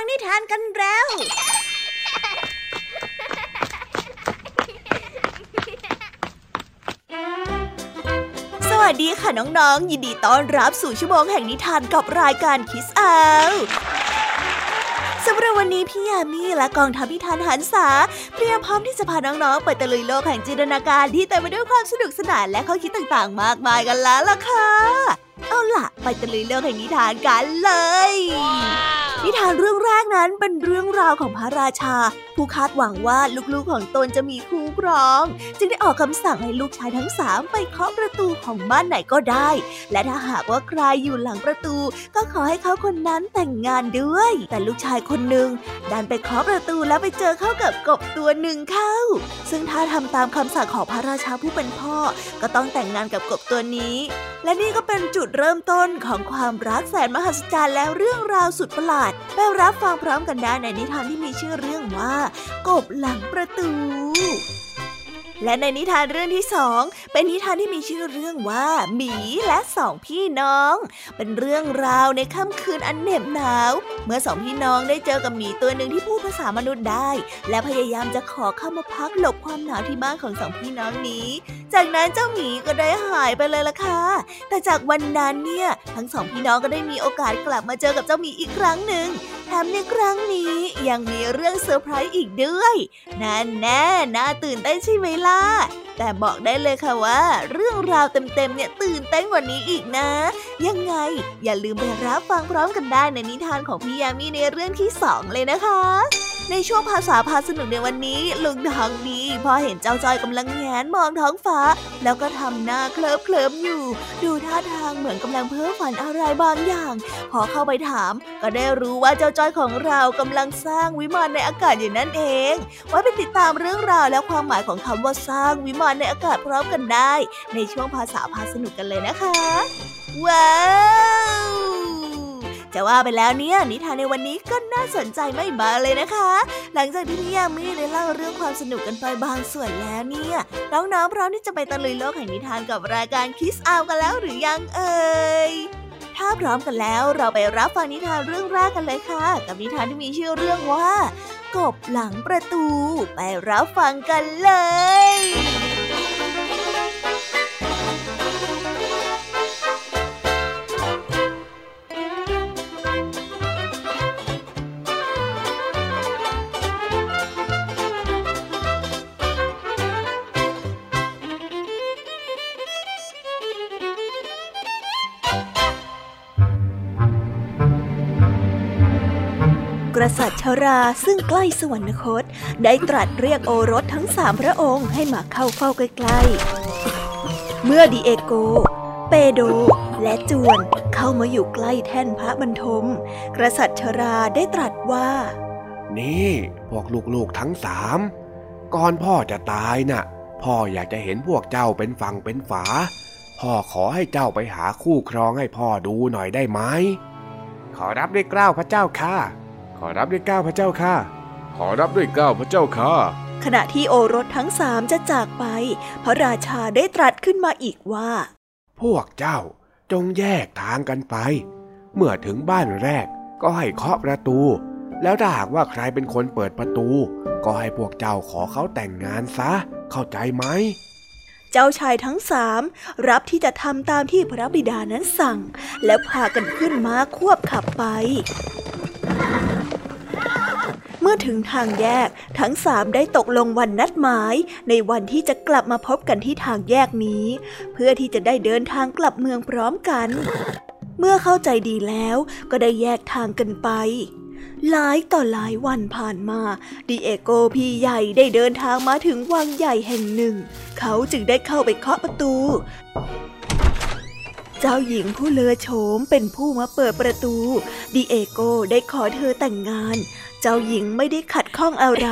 ฟังนิทานกันแล้ว สวัสดีค่ะน้องๆ ยินดีต้อนรับสู่ชั่วโมงแห่งนิทานกับรายการคิสเอาสำหรับวันนี้พี่ยามีและกองทัพนิทานหันษาเตรียมพร้อมที่จะพาน้องๆไปตะลุยโลกแห่งจินตนาการที่เต็มไปด้วยความสนุกสนานและข้อคิดต่างๆ มากมายกันแล้วล่ะค่ะ เอาล่ะ ไปตะลุยโลกแห่งนิทานกันเลย นิทานเรื่องแรกนั้นเป็นเรื่องราวของพระราชา ผู้คาดหวังว่าลูกๆของตนจะมีคู่ครอง จึงได้ออกคำสั่งให้ลูกชายทั้งสามไปเคาะประตูของบ้านไหนก็ได้ และถ้าหากว่าใครอยู่หลังประตู ก็ขอให้เขาคนนั้นแต่งงานด้วย แต่ลูกชายคนหนึ่งดันไปเคาะประตูแล้วไปเจอเข้ากับกบตัวหนึ่งเข้า ซึ่งถ้าทำตามคำสั่งของพระราชาผู้เป็นพ่อ ก็ต้องแต่งงานกับกบตัวนี้ และนี่ก็เป็นจุดเริ่มต้นของความรักแสนมหัศจรรย์และเรื่องราวสุดประหลาดไปรับฟังพร้อมกันได้ในนิทานที่มีชื่อเรื่องว่า กบหลังประตู และในนิทานเรื่องที่สองเป็นนิทานที่มีชื่อเรื่องว่า หมีและสองพี่น้อง เป็นเรื่องราวในค่ำคืนอันเหน็บหนาว เมื่อสองพี่น้องได้เจอกับหมีตัวหนึ่งที่พูดภาษามนุษย์ได้ และพยายามจะขอเข้ามาพักหลบความหนาวที่บ้านของสองพี่น้องนี้ จากนั้นเจ้าหมีก็ได้หายไปเลยล่ะค่ะ แต่จากวันนั้นเนี่ยทั้งสองพี่น้องก็ได้มีโอกาสกลับมาเจอกับเจ้าหมีอีกครั้งหนึ่งแถมในครั้งนี้ยังมีเรื่องเซอร์ไพรส์อีกด้วยนั่นแน่น่าตื่นเต้นใช่ไหมล่ะแต่บอกได้เลยค่ะว่า เรื่องราวเต็มๆเนี่ยตื่นเต้นกว่านี้อีกนะ ยังไง อย่าลืมไปรับฟังพร้อมกันได้ในนิทานของพี่แยมมี่ในเรื่องที่สองเลยนะคะในช่วงภาษาพาสนุกในวันนี้ลุงทองดีพอเห็นเจ้าจอยกำลังแงนมองท้องฟ้า แล้วก็ทำหน้าเคลิบเคลิมอยู่ ดูท่าทางเหมือนกำลังเพ้อฝันอะไรบางอย่าง พอเข้าไปถาม ก็ได้รู้ว่าเจ้าจ้อยของเรากำลังสร้างวิมานในอากาศอยู่นั่นเอง ไว้ไปติดตามเรื่องราวและความหมายของคำว่าสร้างวิมานในอากาศพร้อมกันได้ ในช่วงภาษาพาสนุกกันเลยนะคะ ว้าวจะว่าไปแล้วเนี่ยนิทานในวันนี้ก็น่าสนใจไม่เบาเลยนะคะ หลังจากที่พี่ยามีได้เล่าเรื่องความสนุกกันไปบางส่วนแล้วเนี่ยน้องๆพร้อมที่จะไปตะลุยโลกแห่งนิทานกับรายการคิสอาวกันแล้วหรือยังเอ่ยถ้าพร้อมกันแล้วเราไปรับฟังนิทานเรื่องแรกกันเลยค่ะ กับนิทานที่มีชื่อเรื่องว่า กบหลังประตู ไปรับฟังกันเลย ษัตริย์ชราซึ่งใกล้สวรรคต ได้ตรัสเรียกโอรสทั้งสามพระองค์ให้มาเข้าเฝ้าใกล้ๆ เมื่อดีเอโก เปโด และจวนเข้ามาอยู่ใกล้แท่นพระบรรทม กษัตริย์ชราได้ตรัสว่า นี่พวกลูกๆทั้งสามก่อนพ่อจะตายน่ะ พ่ออยากจะเห็นพวกเจ้าเป็นฝั่งเป็นฝา พ่อขอให้เจ้าไปหาคู่ครองให้พ่อดูหน่อยได้ไหมขอรับด้วยกล้าวพระเจ้าค่ะ ขอรับด้วยเกล้าพระเจ้าค่ะ ขอรับด้วยเกล้าพระเจ้าค่ะ ขณะที่โอรสทั้งสามจะจากไป พระราชาได้ตรัสขึ้นมาอีกว่า พวกเจ้าจงแยกทางกันไป เมื่อถึงบ้านแรกก็ให้เคาะประตู แล้วถ้าหากว่าใครเป็นคนเปิดประตู ก็ให้พวกเจ้าขอเขาแต่งงานซะ เข้าใจไหม เจ้าชายทั้งสามรับที่จะทำตามที่พระบิดานั้นสั่ง แล้วพากันขึ้นม้าควบขับไปเมื่อถึงทางแยกทั้งสามได้ตกลงวันนัดหมาย ในวันที่จะกลับมาพบกันที่ทางแยกนี้ เพื่อที่จะได้เดินทางกลับเมืองพร้อมกัน เมื่อเข้าใจดีแล้วก็ได้แยกทางกันไปหลายต่อหลายวันผ่านมา ดิเอโกพี่ใหญ่ได้เดินทางมาถึงวังใหญ่แห่งหนึ่ง เขาจึงได้เข้าไปเคาะประตู เจ้าหญิงผู้เลอโฉมเป็นผู้มาเปิดประตู ดิเอโกได้ขอเธอแต่งงาน เจ้าหญิงไม่ได้ขัดข้องอะไร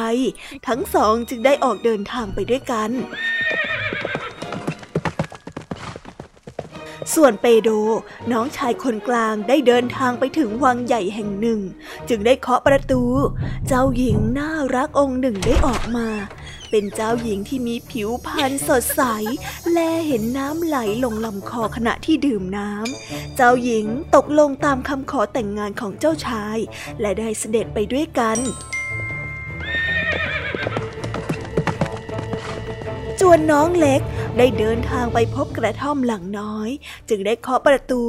ทั้งสองจึงได้ออกเดินทางไปด้วยกัน ส่วนเปโด น้องชายคนกลางได้เดินทางไปถึงวังใหญ่แห่งหนึ่ง จึงได้เคาะประตู เจ้าหญิงน่ารักองค์หนึ่งได้ออกมา เป็นเจ้าหญิงที่มีผิวพรรณสดใส แลเห็นน้ำไหลลงลำคอขณะที่ดื่มน้ำ เจ้าหญิงตกลงตามคำขอแต่งงานของเจ้าชาย และได้เสด็จไปด้วยกันจวนน้องเล็กได้เดินทางไปพบกระท่อมหลังน้อย จึงได้เคาะประตู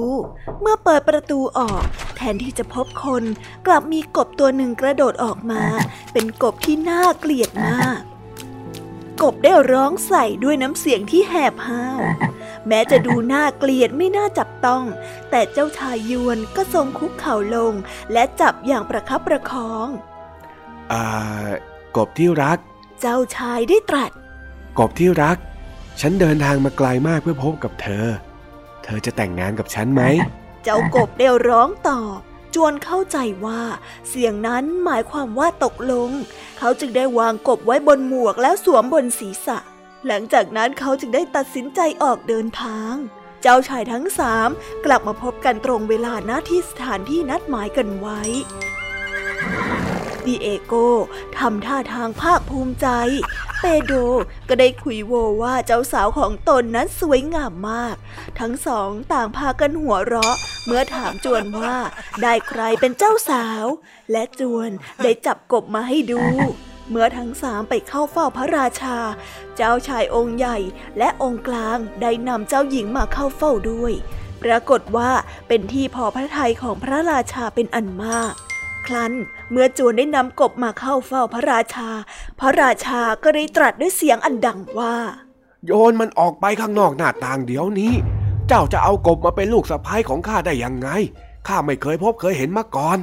เมื่อเปิดประตูออก แทนที่จะพบคน กลับมีกบตัวหนึ่งกระโดดออกมา เป็นกบที่น่าเกลียดมาก กบได้ร้องใส่ด้วยน้ำเสียงที่แหบห้าว แม้จะดูน่าเกลียดไม่น่าจับต้อง แต่เจ้าชายยวนก็ทรงคุกเข่าลง และจับอย่างประคับประคอง อ่า กบที่รัก เจ้าชายได้ตรัส กบที่รัก ฉันเดินทางมาไกลามากเพื่อพบกับเธอ เธอจะแต่งงานกับฉันไหม เจ้ากบได้ร้องตอบ จวนเข้าใจว่า เสียงนั้นหมายความว่าตกลง เขาจึงได้วางกบไว้บนหมวกแล้วสวมบนศีรษะ หลังจากนั้นเขาจึงได้ตัดสินใจออกเดินทาง เจ้าชายทั้งสามกลับมาพบกันตรงเวลาณที่สถานที่นัดหมายกันไว้ดิเอโกทำท่าทางภาคภูมิใจ เปโดก็ได้คุยโวว่าเจ้าสาวของตนนั้นสวยงามมาก ทั้งสองต่างพากันหัวเราะ เมื่อถามจวนว่าได้ใครเป็นเจ้าสาว และจวนได้จับกบมาให้ดู เมื่อทั้งสามไปเข้าเฝ้าพระราชา เจ้าชายองค์ใหญ่และองค์กลางได้นำเจ้าหญิงมาเข้าเฝ้าด้วย ปรากฏว่าเป็นที่พอพระทัยของพระราชาเป็นอันมากครั้นเมื่อจวนได้นำกบมาเข้าเฝ้าพระราชา พระราชาก็ได้ตรัสด้วยเสียงอันดังว่า โยนมันออกไปข้างนอกหน้าต่างเดี๋ยวนี้ เจ้าจะเอากบมาเป็นลูกสะพ้ายของข้าได้ยังไง ข้าไม่เคยพบเคยเห็นมาก่อน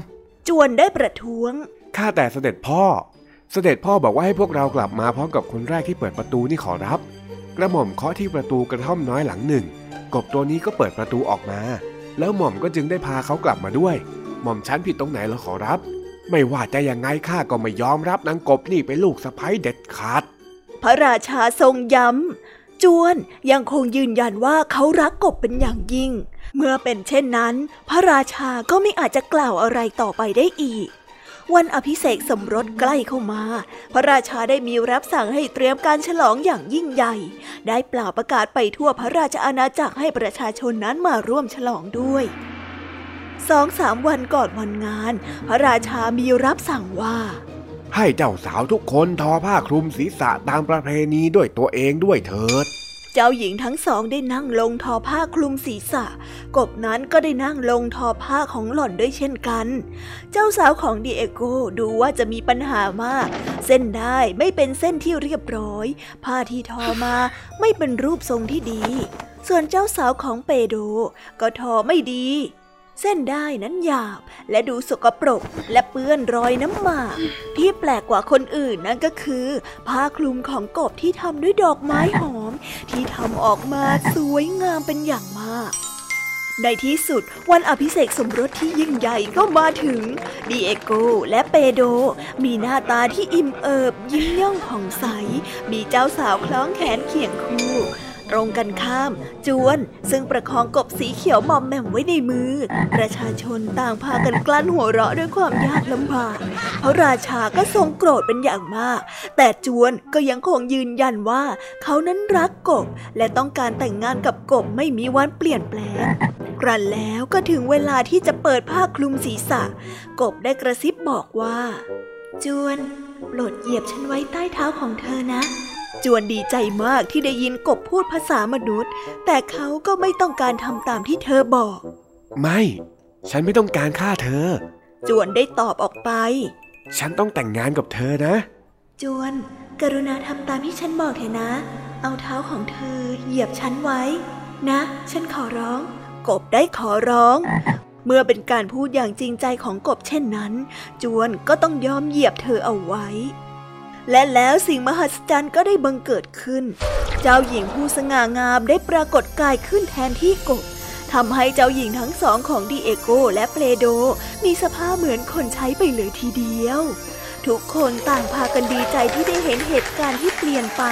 จวนได้ประท้วง ข้าแต่เสด็จพ่อ เสด็จพ่อบอกว่าให้พวกเรากลับมาพร้อมกับคนแรกที่เปิดประตูนี่ขอรับ กระหม่อมเคาะที่ประตูกระท่อมน้อยหลังหนึ่ง กบตัวนี้ก็เปิดประตูออกมา แล้วหม่อมก็จึงได้พาเขากลับมาด้วย หม่อมฉันผิดตรงไหนเหรอขอรับ ไม่ว่าจะยังไงข้าก็ไม่ยอมรับนางกบนี่เป็นลูกสะใภ้เด็ดขาด พระราชาทรงย้ำ จวนยังคงยืนยันว่าเขารักกบเป็นอย่างยิ่ง เมื่อเป็นเช่นนั้น พระราชาก็ไม่อาจจะกล่าวอะไรต่อไปได้อีก วันอภิเษกสมรสใกล้เข้ามา พระราชาได้มีรับสั่งให้เตรียมการฉลองอย่างยิ่งใหญ่ ได้เปล่าประกาศไปทั่วพระราชอาณาจักรให้ประชาชนนั้นมาร่วมฉลองด้วยสองสามวันก่อนวันงาน พระราชามีรับสั่งว่า ให้เจ้าสาวทุกคนทอผ้าคลุมศีรษะตามประเพณีด้วยตัวเองด้วยเถิด เจ้าหญิงทั้งสองได้นั่งลงทอผ้าคลุมศีรษะ กบนั้นก็ได้นั่งลงทอผ้าของหล่อนด้วยเช่นกัน เจ้าสาวของดีเอโกดูว่าจะมีปัญหามาก เส้นได้ไม่เป็นเส้นที่เรียบร้อย ผ้าที่ทอมาไม่เป็นรูปทรงที่ดี ส่วนเจ้าสาวของเปโดก็ทอไม่ดี เส้นได้นั้นหยาบและดูสกปรกและเปื้อนรอยน้ำหมาก ที่แปลกกว่าคนอื่นนั่นก็คือ ผ้าคลุมของกบที่ทำด้วยดอกไม้หอม ที่ทำออกมาสวยงามเป็นอย่างมากในที่สุดวันอภิเษกสมรสที่ยิ่งใหญ่ก็มาถึงดีเอโกและเปโด มีหน้าตาที่อิ่มเอิบยิ้มย่องผ่องใส มีเจ้าสาวคล้องแขนเคียงคู่ ตรงกันข้าม จวนซึ่งประคองกบสีเขียวมอมแมมไว้ในมือ ประชาชนต่างพากันกลั้นหัวเราะด้วยความยากลำบากเพราะราชาก็ทรงโกรธเป็นอย่างมาก แต่จวนก็ยังคงยืนยันว่า เขานั้นรักกบ และต้องการแต่งงานกับกบไม่มีวันเปลี่ยนแปลงกรันแล้วก็ถึงเวลาที่จะเปิดผ้าคลุมศีรษะ กบได้กระซิบบอกว่า จวน โปรดเหยียบฉันไว้ใต้เท้าของเธอนะ จวนดีใจมากที่ได้ยินกบพูดภาษามนุษย์ แต่เขาก็ไม่ต้องการทำตามที่เธอบอก ไม่ ฉันไม่ต้องการฆ่าเธอ จวนได้ตอบออกไป ฉันต้องแต่งงานกับเธอนะ จวน กรุณาทำตามที่ฉันบอกเถอะนะ เอาเท้าของเธอเหยียบฉันไว้ นะ ฉันขอร้อง กบได้ขอร้อง เมื่อเป็นการพูดอย่างจริงใจของกบเช่นนั้น จวนก็ต้องยอมเหยียบเธอเอาไว้ และแล้วสิ่งมหัศจรรย์ก็ได้บังเกิดขึ้น เจ้าหญิงผู้สง่างามได้ปรากฏกายขึ้นแทนที่กบทำให้เจ้าหญิงทั้งสองของดีเอโกและเปโด มีสภาพเหมือนคนใช้ไปเลยทีเดียว ทุกคนต่างพากันดีใจที่ได้เห็นเหตุการณ์ที่เปลี่ยนไป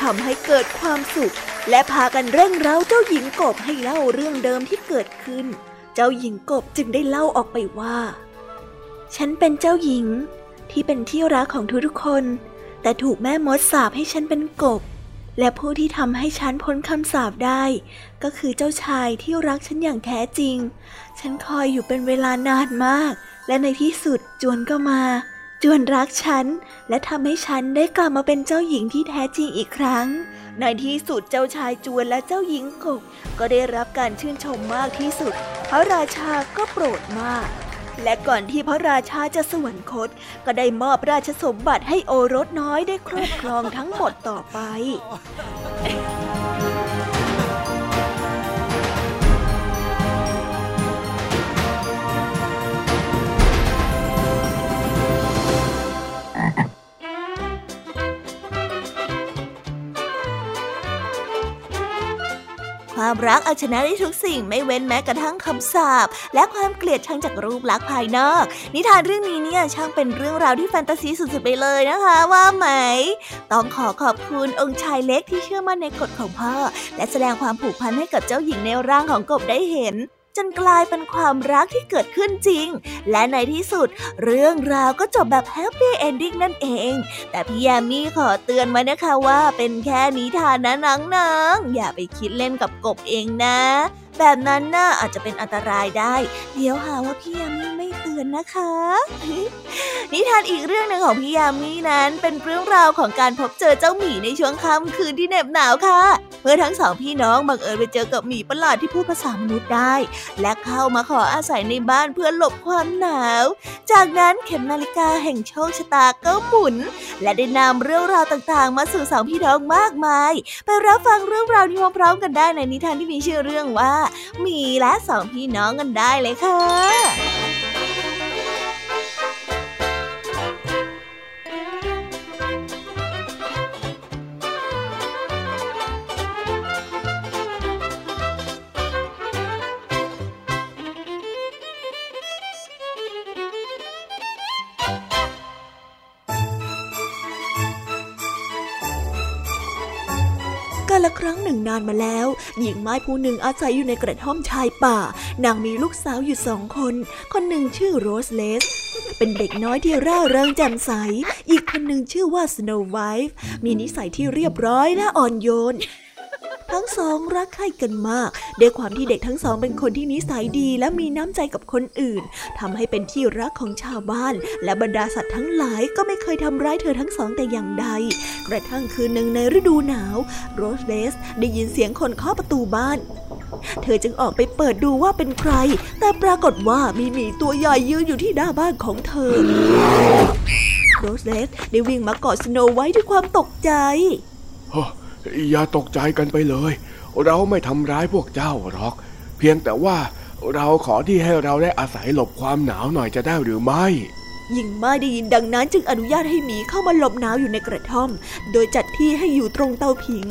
ทำให้เกิดความสุข และพากันเร่งเร้าเจ้าหญิงกบให้เล่าเรื่องเดิมที่เกิดขึ้น เจ้าหญิงกบจึงได้เล่าออกไปว่า ฉันเป็นเจ้าหญิง ที่เป็นที่รักของทุกๆคน แต่ถูกแม่มดสาปให้ฉันเป็นกบ และผู้ที่ทำให้ฉันพ้นคำสาปได้ ก็คือเจ้าชายที่รักฉันอย่างแท้จริง ฉันคอยอยู่เป็นเวลานานมาก และในที่สุดจวนก็มา จวนรักฉัน และทำให้ฉันได้กลับมาเป็นเจ้าหญิงที่แท้จริงอีกครั้ง ในที่สุดเจ้าชายจวนและเจ้าหญิงกบก็ได้รับการชื่นชมมากที่สุด พระราชาก็โปรดมาก และก่อนที่พระราชาจะสวรรคต ก็ได้มอบราชสมบัติให้โอรสน้อยได้ครอบครองทั้งหมดต่อไป ความรักเอาชนะได้ทุกสิ่งไม่เว้นแม้กระทั่งคำสาปและความเกลียดชังจากรูปลักษณ์ภายนอก นิทานเรื่องนี้เนี่ยช่างเป็นเรื่องราวที่แฟนตาซีสุดๆไปเลยนะคะว่าไหม ต้องขอขอบคุณองค์ชายเล็กที่เชื่อมั่นในกฎของพ่อ และแสดงความผูกพันให้กับเจ้าหญิงในร่างของกบได้เห็น จนกลายเป็นความรักที่เกิดขึ้นจริง และในที่สุดเรื่องราวก็จบแบบ happy ending นั่นเอง แต่พี่แยมมี่ขอเตือนไว้นะคะว่าเป็นแค่นิทานนะนังๆอย่าไปคิดเล่นกับกบเองนะ แบบนั้นน่าอาจจะเป็นอันตรายได้ เดี๋ยวหาว่าพี่ยามีไม่ นนะคะ นิทานอีกเรื่องหนึ่งของพี่ยามีนั้นเป็นเรื่องราวของการพบเจอเจ้าหมีในช่วงค่ำคืนที่เหน็บหนาวค่ะ เมื่อทั้งสองพี่น้องบังเอิญไปเจอกับหมีประหลาดที่พูดภาษามนุษย์ได้ และเข้ามาขออาศัยในบ้านเพื่อหลบความหนาว จากนั้นเข็มนาฬิกาแห่งโชคชะตาก็หมุน และได้นำเรื่องราวต่างๆ มาสู่สองพี่น้องมากมาย ไปรับฟังเรื่องราวนี้พร้อมๆกันได้ในนิทานที่มีชื่อเรื่องว่าหมีและสองพี่น้องกันได้เลยค่ะ นึ่งนานมาแล้ว หญิงไม้ผู้หนึ่งอาศัยอยู่ในกระท่อมชายป่า นางมีลูกสาวอยู่สองคน คนหนึ่งชื่อโรสเลส เป็นเด็กน้อยที่ร่าเริงแจ่มใส อีกคนหนึ่งชื่อว่าสโนว์ไวฟ์มีนิสัยที่เรียบร้อยและอ่อนโยน ทั้งสองรักใคร่กันมาก ด้วยความที่เด็กทั้งสองเป็นคนที่นิสัยดีและมีน้ำใจกับคนอื่นทำให้เป็นที่รักของชาวบ้าน และบรรดาสัตว์ทั้งหลายก็ไม่เคยทำร้ายเธอทั้งสองแต่อย่างใด กระทั่งคืนหนึ่งในฤดูหนาว โรสเรดได้ยินเสียงคนเคาะประตูบ้าน เธอจึงออกไปเปิดดูว่าเป็นใคร แต่ปรากฏว่ามีหมีตัวใหญ่ยืนอยู่ที่หน้าบ้านของเธอ โรสเรดได้วิ่งมากอดสโนว์ไว้ด้วยความตกใจ อย่าตกใจกันไปเลย เราไม่ทำร้ายพวกเจ้าหรอก เพียงแต่ว่าเราขอที่ให้เราได้อาศัยหลบความหนาวหน่อยจะได้หรือไม่หญิงไม้ได้ยินดังนั้นจึงอนุญาตให้หมีเข้ามาหลบหนาวอยู่ในกระท่อม โดยจัดที่ให้อยู่ตรงเตาผิง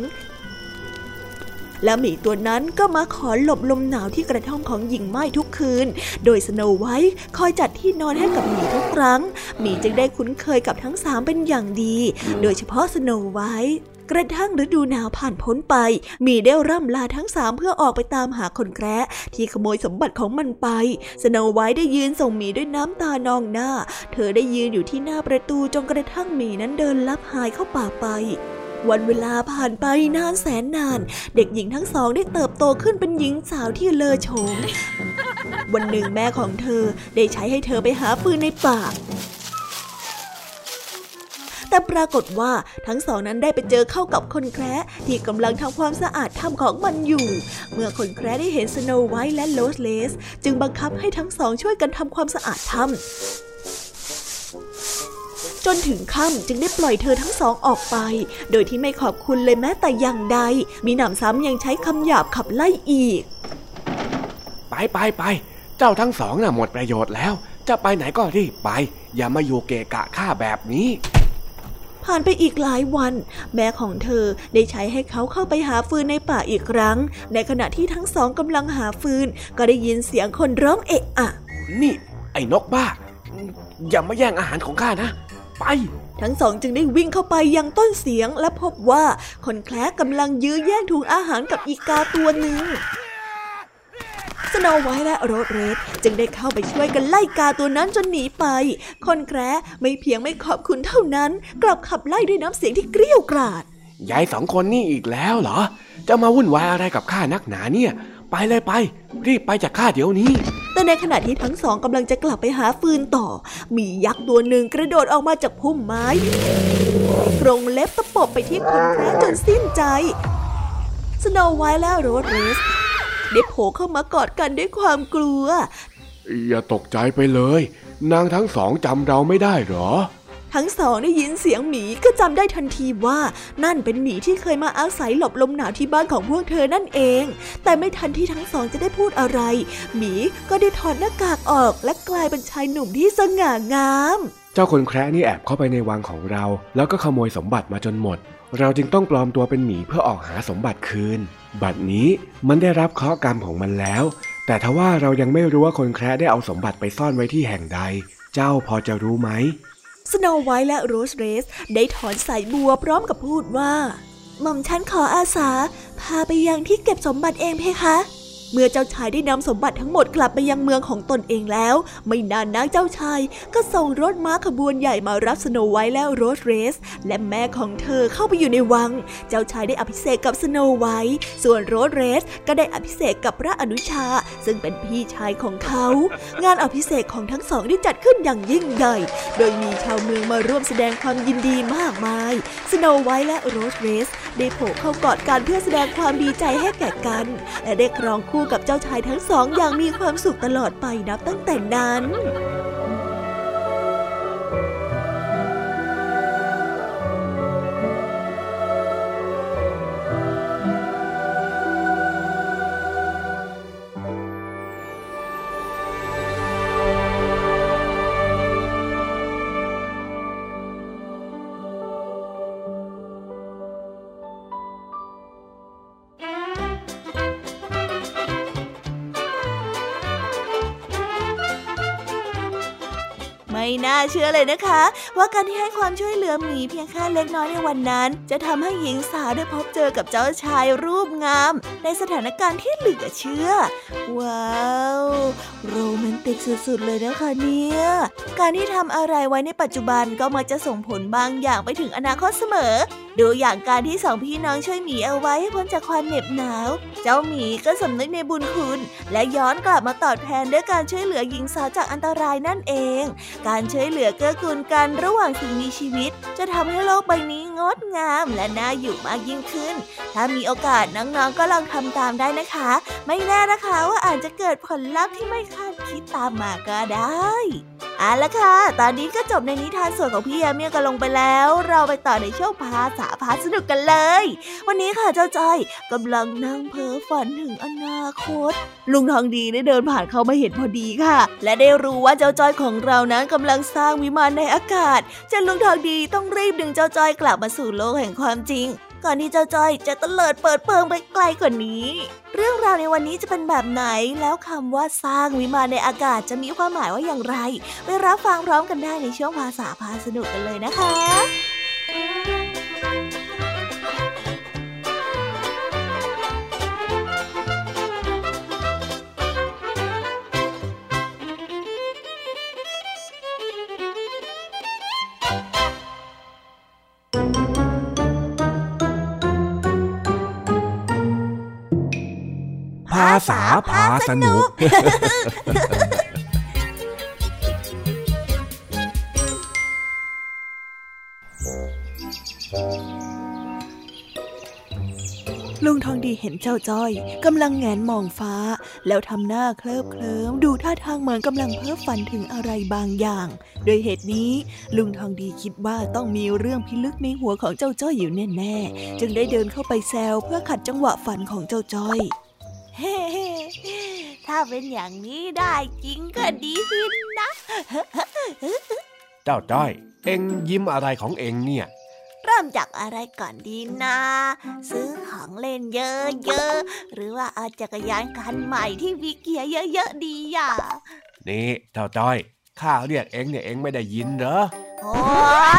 และหมีตัวนั้นก็มาขอหลบลมหนาวที่กระท่อมของหญิงไม้ทุกคืน โดยสโนว์ไวท์คอยจัดที่นอนให้กับหมีทุกครั้ง หมีจึงได้คุ้นเคยกับทั้งสามเป็นอย่างดี โดยเฉพาะสโนว์ไวท์กระทั่งฤดูหนาวผ่านพ้นไปหมีได้ร่ำลาทั้งสามเพื่อออกไปตามหาคนแคระที่ขโมยสมบัติของมันไป สโนว์ไวท์ได้ยืนส่งหมีด้วยน้ำตานองหน้า เธอได้ยืนอยู่ที่หน้าประตูจนกระทั่งหมีนั้นเดินลับหายเข้าป่าไป วันเวลาผ่านไปนานแสนนาน เด็กหญิงทั้งสองได้เติบโตขึ้นเป็นหญิงสาวที่เลอโฉม วันหนึ่งแม่ของเธอได้ใช้ให้เธอไปหาฟืนในป่าแต่ปรากฏว่าทั้งสองนั้นได้ไปเจอเข้ากับคนแคระที่กำลังทำความสะอาดถ้ำของมันอยู่ เมื่อคนแคระได้เห็นสโนว์ไวท์และโลสเลส จึงบังคับให้ทั้งสองช่วยกันทำความสะอาดถ้ำ จนถึงค่ำจึงได้ปล่อยเธอทั้งสองออกไป โดยที่ไม่ขอบคุณเลยแม้แต่อย่างใด มีหนำซ้ำยังใช้คำหยาบขับไล่อีก ไปไปไปเจ้าทั้งสองน่ะหมดประโยชน์แล้ว จะไปไหนก็รีบไป อย่ามาอยู่เกะกะข้าแบบนี้ผ่านไปอีกหลายวัน แม่ของเธอได้ใช้ให้เขาเข้าไปหาฟืนในป่าอีกครั้ง ในขณะที่ทั้งสองกำลังหาฟืน ก็ได้ยินเสียงคนร้องเอะอะ นี่ ไอ้นกบ้า อย่ามาแย่งอาหารของข้านะ ไป ทั้งสองจึงได้วิ่งเข้าไปยังต้นเสียงและพบว่าคนแคล้กำลังยื้อแย่งถุงอาหารกับอีกาตัวหนึ่งสโนไวท์และโรดเรดจึงได้เข้าไปช่วยกันไล่กาตัวนั้นจนหนีไป คนแคระไม่เพียงไม่ขอบคุณเท่านั้น กลับขับไล่ด้วยน้ำเสียงที่เกรี้ยวกราด ยายสองคนนี่อีกแล้วเหรอ จะมาวุ่นวายอะไรกับข้านักหนาเนี่ย ไปเลยไป รีบไปจากข้าเดี๋ยวนี้แต่ ในขณะที่ทั้งสองกำลังจะกลับไปหาฟืนต่อ หมียักษ์ตัวหนึ่งกระโดดออกมาจากพุ่มไม้กรงเล็บตะปบไปที่คนแคระจนสิ้นใจ สโนไวท์และโรดเรสได้โผล่เข้ามากอดกันด้วยความกลัว อย่าตกใจไปเลย นางทั้งสองจำเราไม่ได้หรอ ทั้งสองได้ยินเสียงหมีก็จำได้ทันทีว่านั่นเป็นหมีที่เคยมาอาศัยหลบลมหนาวที่บ้านของพวกเธอนั่นเอง แต่ไม่ทันที่ทั้งสองจะได้พูดอะไร หมีก็ได้ถอดหน้ากากออกและกลายเป็นชายหนุ่มที่สง่างาม เจ้าคนแคร์นี่แอบเข้าไปในวังของเรา แล้วก็ขโมยสมบัติมาจนหมด เราจึงต้องปลอมตัวเป็นหมีเพื่อออกหาสมบัติคืน บัดนี้มันได้รับเคราะห์กรรมของมันแล้ว แต่ทว่าเรายังไม่รู้ว่าคนแคระได้เอาสมบัติไปซ่อนไว้ที่แห่งใด เจ้าพอจะรู้ไหม สโนไวท์และโรสเรด ได้ถอนสายบัวพร้อมกับพูดว่า หม่อมฉันขออาสา พาไปยังที่เก็บสมบัติเองเพคะ เมื่อเจ้าชายได้นำสมบัติทั้งหมดกลับไปยังเมืองของตนเองแล้ว ไม่นานนักเจ้าชายก็ส่งรถม้าขบวนใหญ่มารับสโนไวท์และโรสเรด และแม่ของเธอเข้าไปอยู่ในวัง เจ้าชายได้อภิเษกกับสโนไวท์ส่วนโรสเรดก็ได้อภิเษกกับพระอนุชา ซึ่งเป็นพี่ชายของเขา งานอภิเษกของทั้งสองได้จัดขึ้นอย่างยิ่งใหญ่ โดยมีชาวเมืองมาร่วมแสดงความยินดีมากมายสโนไวท์และโรสเรดได้โผล่เข้ากอดกันเพื่อแสดงความดีใจให้แก่กัน และได้ครองคู่กับเจ้าชายทั้งสองอย่างมีความสุขตลอดไปนับตั้งแต่นั้น ไม่น่าเชื่อเลยนะคะ ว่าการที่ให้ความช่วยเหลือหมีเพียงแค่เล็กน้อยในวันนั้น จะทำให้หญิงสาวได้พบเจอกับเจ้าชายรูปงาม ในสถานการณ์ที่เหลือเชื่อ ว้าวโรแมนติกสุดๆเลยนะคะเนี่ย การที่ทำอะไรไว้ในปัจจุบันก็มักจะส่งผลบางอย่างไปถึงอนาคตเสมอดูอย่างการที่สองพี่น้องช่วยหมีเอาไว้ให้พ้นจากความเหน็บหนาว เจ้าหมีก็สำนึกในบุญคุณ และย้อนกลับมาตอบแทนด้วยการช่วยเหลือหญิงสาวจากอันตรายนั่นเอง การช่วยเหลือเกื้อกูลกันระหว่างสิ่งมีชีวิต จะทำให้โลกใบนี้งดงามและน่าอยู่มากยิ่งขึ้น ถ้ามีโอกาสน้องๆก็ลองทำตามได้นะคะ ไม่แน่นะคะว่าอาจจะเกิดผลลัพธ์ที่ไม่คาดคิดตามมาก็ได้ เอาละค่ะ ตอนนี้ก็จบในนิทานส่วนของพี่ยามีกันลงไปแล้ว เราไปต่อในช่วงภาษาพาสนุกกันเลย วันนี้ค่ะเจ้าจ้อยกำลังนั่งเพ้อฝันถึงอนาคต ลุงทองดีได้เดินผ่านเข้ามาเห็นพอดีค่ะ และได้รู้ว่าเจ้าจ้อยของเรานั้นกำลังสร้างวิมานในอากาศจนลุงทองดีต้องรีบดึงเจ้าจ้อยกลับมาสู่โลกแห่งความจริง ก่อนที่เจ้าจ้อยจะเตลิดเปิดเพิงไปไกลกว่านี้ เรื่องราวในวันนี้จะเป็นแบบไหน แล้วคำว่าสร้างวิมานในอากาศจะมีความหมายว่าอย่างไร ไปรับฟังพร้อมกันได้ในช่วงภาษาพาสนุกกันเลยนะคะ ภาษาพาสนุก ลุงทองดีเห็นเจ้าจ้อยกำลังแงนมองฟ้า แล้วทำหน้าเคลิบเคลิ้มดูท่าทางเหมือนกำลังเพ้อฝันถึงอะไรบางอย่าง โดยเหตุนี้ ลุงทองดีคิดว่าต้องมีเรื่องพิลึกในหัวของเจ้าจ้อยอยู่แน่ๆ จึงได้เดินเข้าไปแซวเพื่อขัดจังหวะฝันของเจ้าจ้อย ถ้าเป็นอย่างนี้ได้จริงก็ดีนะ เจ้าจ้อย เอ็งยิ้มอะไรของเอ็งเนี่ย เริ่มจากอะไรก่อนดีนะ ซื้อของเล่นเยอะๆ หรือว่าเอาจักรยานคันใหม่ที่มีเกียร์เยอะๆดีอะ นี่เจ้าจ้อย ข้าเรียกเอ็งเนี่ยเอ็งไม่ได้ยินเหรออ โอ้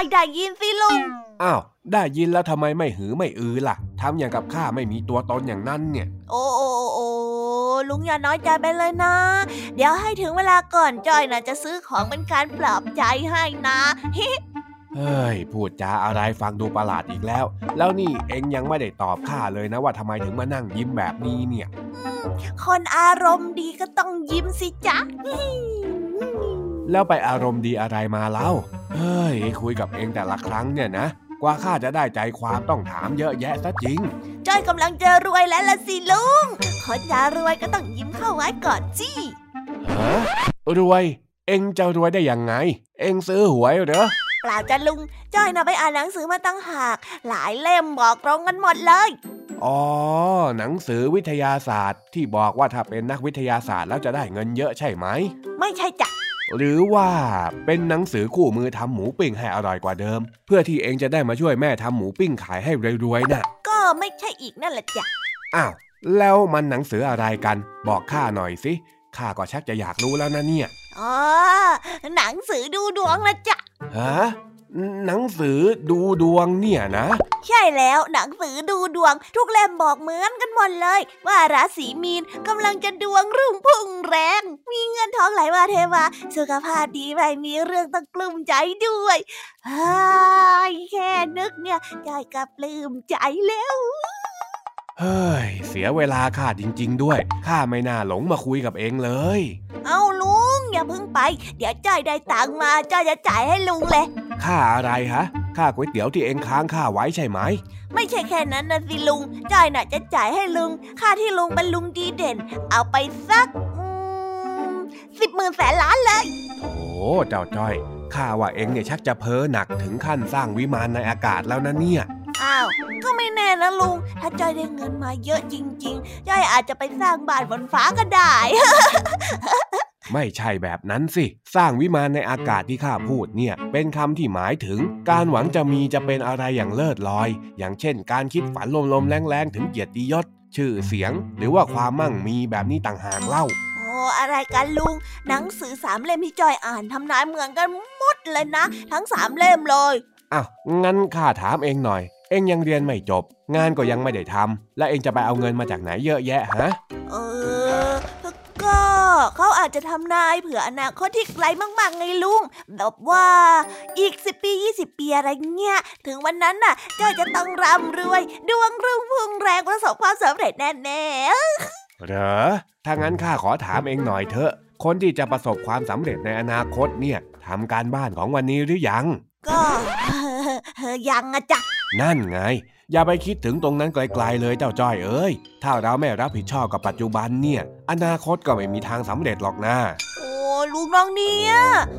ยได้ยินสิลุง อ้าว ได้ยินแล้วทำไมไม่หือไม่อือล่ะทำอย่างกับข้าไม่มีตัวตนอย่างนั้นเนี่ย โอ้โอ้โอ้ลุงอย่าน้อยใจไปเลยนะ เดี๋ยวให้ถึงเวลาก่อนจอยนะจะซื้อของเป็นการปลอบใจให้นะเฮ้ย พูดจาอะไรฟังดูประหลาดอีกแล้ว แล้วนี่เอ็งยังไม่ได้ตอบข้าเลยนะว่าทำไมถึงมานั่งยิ้มแบบนี้เนี่ย คนอารมณ์ดีก็ต้องยิ้มสิจ๊ะ แล้วไปอารมณ์ดีอะไรมาเล่าเฮ้ย คุยกับเองแต่ละครั้งเนี่ยนะ กว่าข้าจะได้ใจความต้องถามเยอะแยะซะจริงจอยกำลังจะรวยแล้วละสิลุงคนจะรวยก็ต้องยิ้มเข้าไว้ก่อนสิฮะรวย เอ็งจะรวยได้ยังไง เอ็งซื้อหวยเหรอเปล่าจ้ะลุงจอยนะไปอ่านหนังสือมาตั้งหาก หลายเล่มบอกตรงกันหมดเลยอ๋อ หนังสือวิทยาศาสตร์ที่บอกว่าถ้าเป็นนักวิทยาศาสตร์แล้วจะได้เงินเยอะใช่ไหม ไม่ใช่จ้ะ หรือว่าเป็นหนังสือคู่มือทำหมูปิ้งให้อร่อยกว่าเดิม เพื่อที่เองจะได้มาช่วยแม่ทำหมูปิ้งขายให้รวยๆน่ะ ก็ไม่ใช่อีกนั่นแหละจ้ะอ้าวแล้วมันหนังสืออะไรกัน บอกข้าหน่อยสิข้าก็ชักจะอยากรู้แล้วนะเนี่ยอ๋อหนังสือดูดวงนะจ๊ะฮะ หนังสือดูดวงเนี่ยนะ ใช่แล้วหนังสือดูดวง ทุกเล่มบอกเหมือนกันหมดเลย ว่าราศีมีนกำลังจะดวงรุ่งพุ่งแรง มีเงินทองไหลมาเทมาสุขภาพดีไม่มีเรื่องต้องกลุ้มใจด้วยเฮ้ยแค่นึกเนี่ยใจกับปลื้มใจแล้วเฮ้ย เสียเวลาข้าจริง ๆ ด้วย ข้าไม่น่าหลงมาคุยกับเองเลย เอาลุง อย่าเพิ่งไป เดี๋ยวจ้อยได้ตังค์มาจ้อยจะจ่ายให้ลุงเลยค่าอะไรฮะค่าก๋วยเตี๋ยวที่เองค้างข้าไว้ใช่ไหม ไม่ใช่แค่นั้นนะสิลุงจ้อยน่ะจะจ่ายให้ลุง ค่าที่ลุงเป็นลุงดีเด่น เอาไปสักสิบหมื่นแสนล้านเลยโถเจ้าจ้อยข้าว่าเองเนี่ยชักจะเพ้อหนักถึงขั้นสร้างวิมานในอากาศแล้วนะเนี่ยอ้าวก็ไม่แน่นะลุง ถ้าจ้อยได้เงินมาเยอะจริง ๆ จ้อยอาจจะไปสร้างบ้านบนฟ้าก็ได้ ไม่ใช่แบบนั้นสิ สร้างวิมานในอากาศที่ข้าพูดเนี่ย เป็นคำที่หมายถึง การหวังจะมีจะเป็นอะไรอย่างเลิศลอย อย่างเช่น การคิดฝันลมๆแรงๆ ถึงเกียรติยศ ชื่อเสียง หรือว่าความมั่งมีแบบนี้ต่างหากเล่าโอ้อะไรกันลุง หนังสือสามเล่มที่จอยอ่านทำนายเหมือนกันหมดเลยนะ ทั้งสามเล่มเลยอ้าวงั้นข้าถามเองหน่อย เองยังเรียนไม่จบ งานก็ยังไม่ได้ทำและเองจะไปเอาเงินมาจากไหนเยอะแยะฮะเออก็ เขาอาจจะทำนายเผื่ออนาคตที่ไกลมากๆไงลุงแบบว่าอีกสิปี20ปีอะไรเงี้ย ถึงวันนั้นน่ะ เจ้าจะต้องร่ำรวย ดวงรุ่งพุ่งแรงประสบความสำเร็จแน่ๆเหรอถ้างั้นข้าขอถามเองหน่อยเถอะ คนที่จะประสบความสำเร็จในอนาคตเนี่ยทำการบ้านของวันนี้หรือยัง ก็ยังอะจ้ะนั่นไง อย่าไปคิดถึงตรงนั้นไกลๆเลยเจ้าจ้อยเอ้ย ถ้าเราไม่รับผิดชอบกับปัจจุบันเนี่ย อนาคตก็ไม่มีทางสำเร็จหรอกนะโอ้ลุงน้องเนี่ย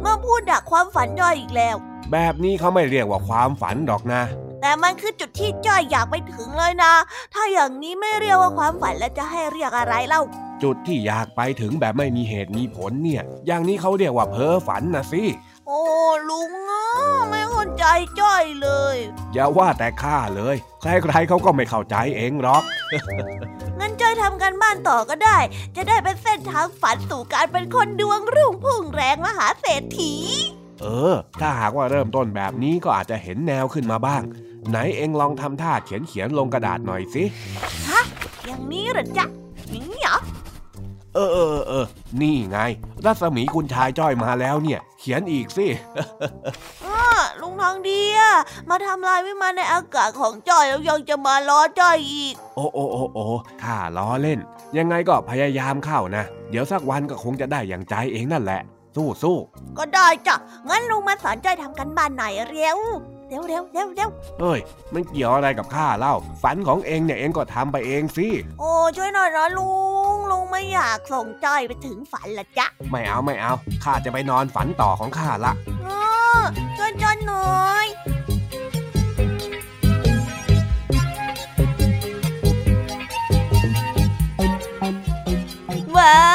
มาพูดดักความฝันจ้อยอีกแล้ว แบบนี้เขาไม่เรียกว่าความฝันหรอกนะ แต่มันคือจุดที่จ้อยอยากไปถึงเลยนะ ถ้าอย่างนี้ไม่เรียกว่าความฝันแล้วจะให้เรียกอะไรเล่าจุดที่อยากไปถึงแบบไม่มีเหตุมีผลเนี่ย อย่างนี้เขาเรียกว่าเพ้อฝันนะสิ โอ้ลุงอะไม่เข้า ใจจ้อยเลย อย่าว่าแต่ข้าเลย ใครๆเขาก็ไม่เข้าใจเองหรอก งั้นจ้อยทำกันบ้านต่อก็ได้ จะได้เป็นเส้นทางฝันสู่การเป็นคนดวงรุ่งพุ่งแรงมหาเศรษฐี เออ ถ้าหากว่าเริ่มต้นแบบนี้ก็อาจจะเห็นแนวขึ้นมาบ้าง ไหนเองลองทำท่าเขียนเขียนๆลงกระดาษหน่อยสิ ฮะ อย่างนี้เหรอจ๊ะอย่างนี้เหรอเออเออเออเออ นี่ไง รัศมีคุณชายจ้อยมาแล้วเนี่ย เขียนอีกสิอ้อ ลุงทองดีอะมาทำลายวิมานในอากาศของจ้อยแล้วยังจะมาล้อจ้อยอีก โอ้โอ้โอ้โอ้ข้าล้อเล่น ยังไงก็พยายามเข้านะ เดี๋ยวสักวันก็คงจะได้อย่างใจเองนั่นแหละ สู้สู้ก็ได้จ้ะ งั้นลุงมาสอนจ้อยทำกันบ้านหน่อยเร็วเร็วเร็วเร็วเร็วเฮ้ย มันเกี่ยวอะไรกับข้าเล่า ฝันของเองเนี่ยเองก็ทำไปเองสิ โอ้ช่วยหน่อยนะลุง ลุงไม่อยากส่งจ้อยไปถึงฝันละจ๊ะ ไม่เอาไม่เอา ข้าจะไปนอนฝันต่อของข้าละ อ้อช่ว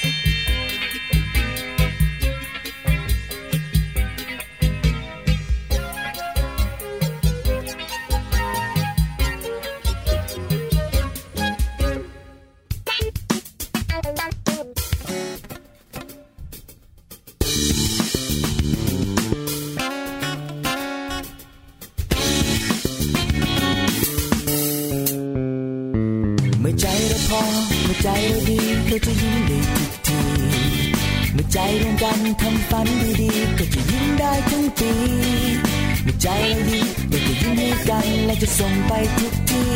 ส่งไปทุกที่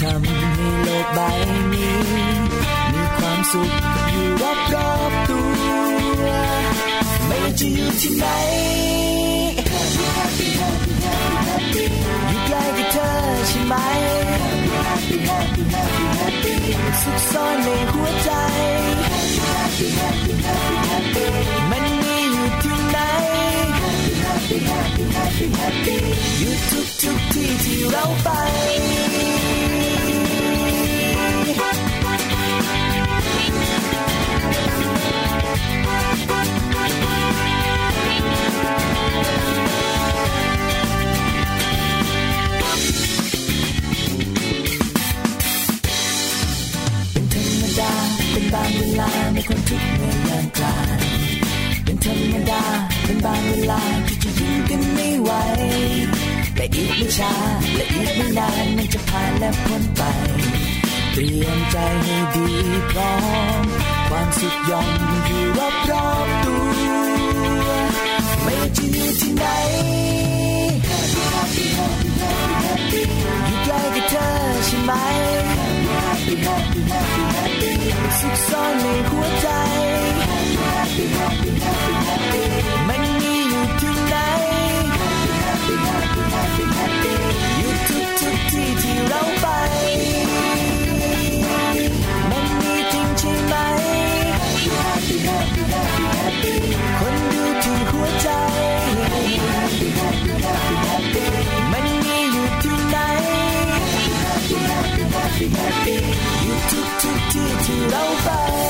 ทำให้โลกใบนี้ มีความสุขอยู่รอบๆตัวไม่ว่าจะอยู่ที่ไหน Happy Happy Happy Happy อยู่ใกล้กับเธอใช่ไหม Happy Happy Happy Happy สุขซ่อนในหัวใจ ไม่นานมันจะผ่านและพ้นไป เตรียมใจให้ดีพร้อม ความสุขย่อมอยู่รอบรอบตัว ไม่จะอยู่ที่ไหนอยู่ใกล้กับเธอใช่ไหมสุขซ่อนในหัวใจ Happy Happy Happy อยู่ทุก